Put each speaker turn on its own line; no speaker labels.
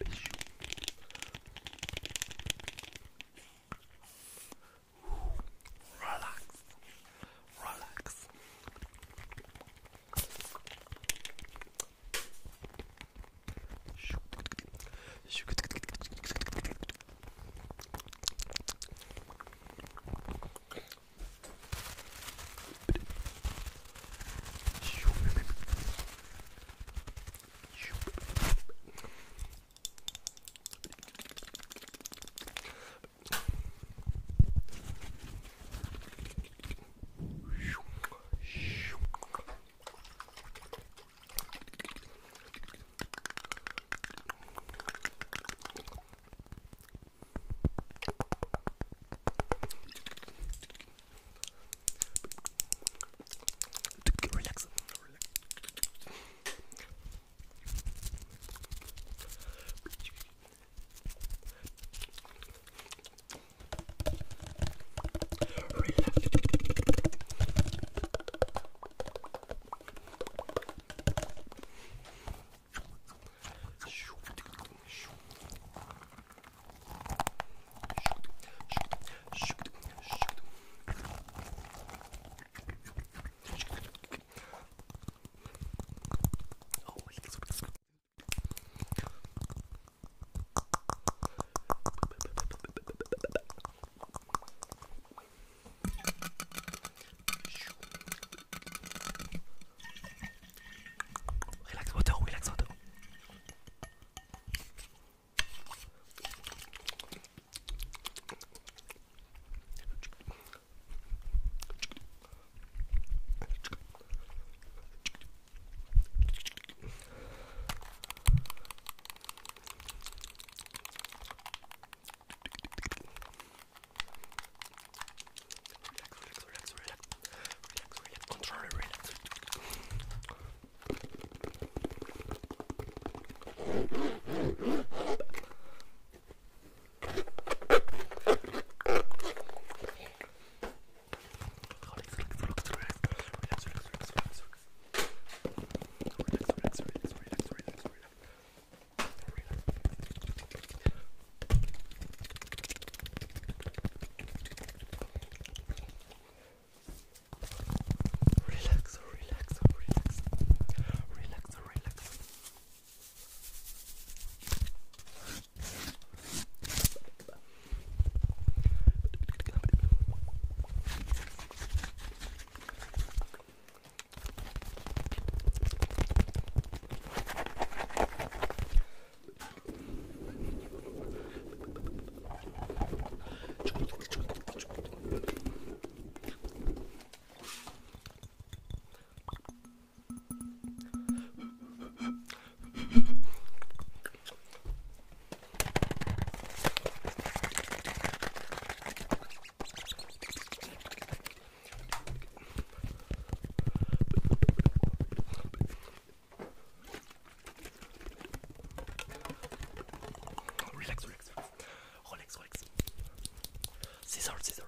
rubbish. Relax, C'est ça, c'est ça.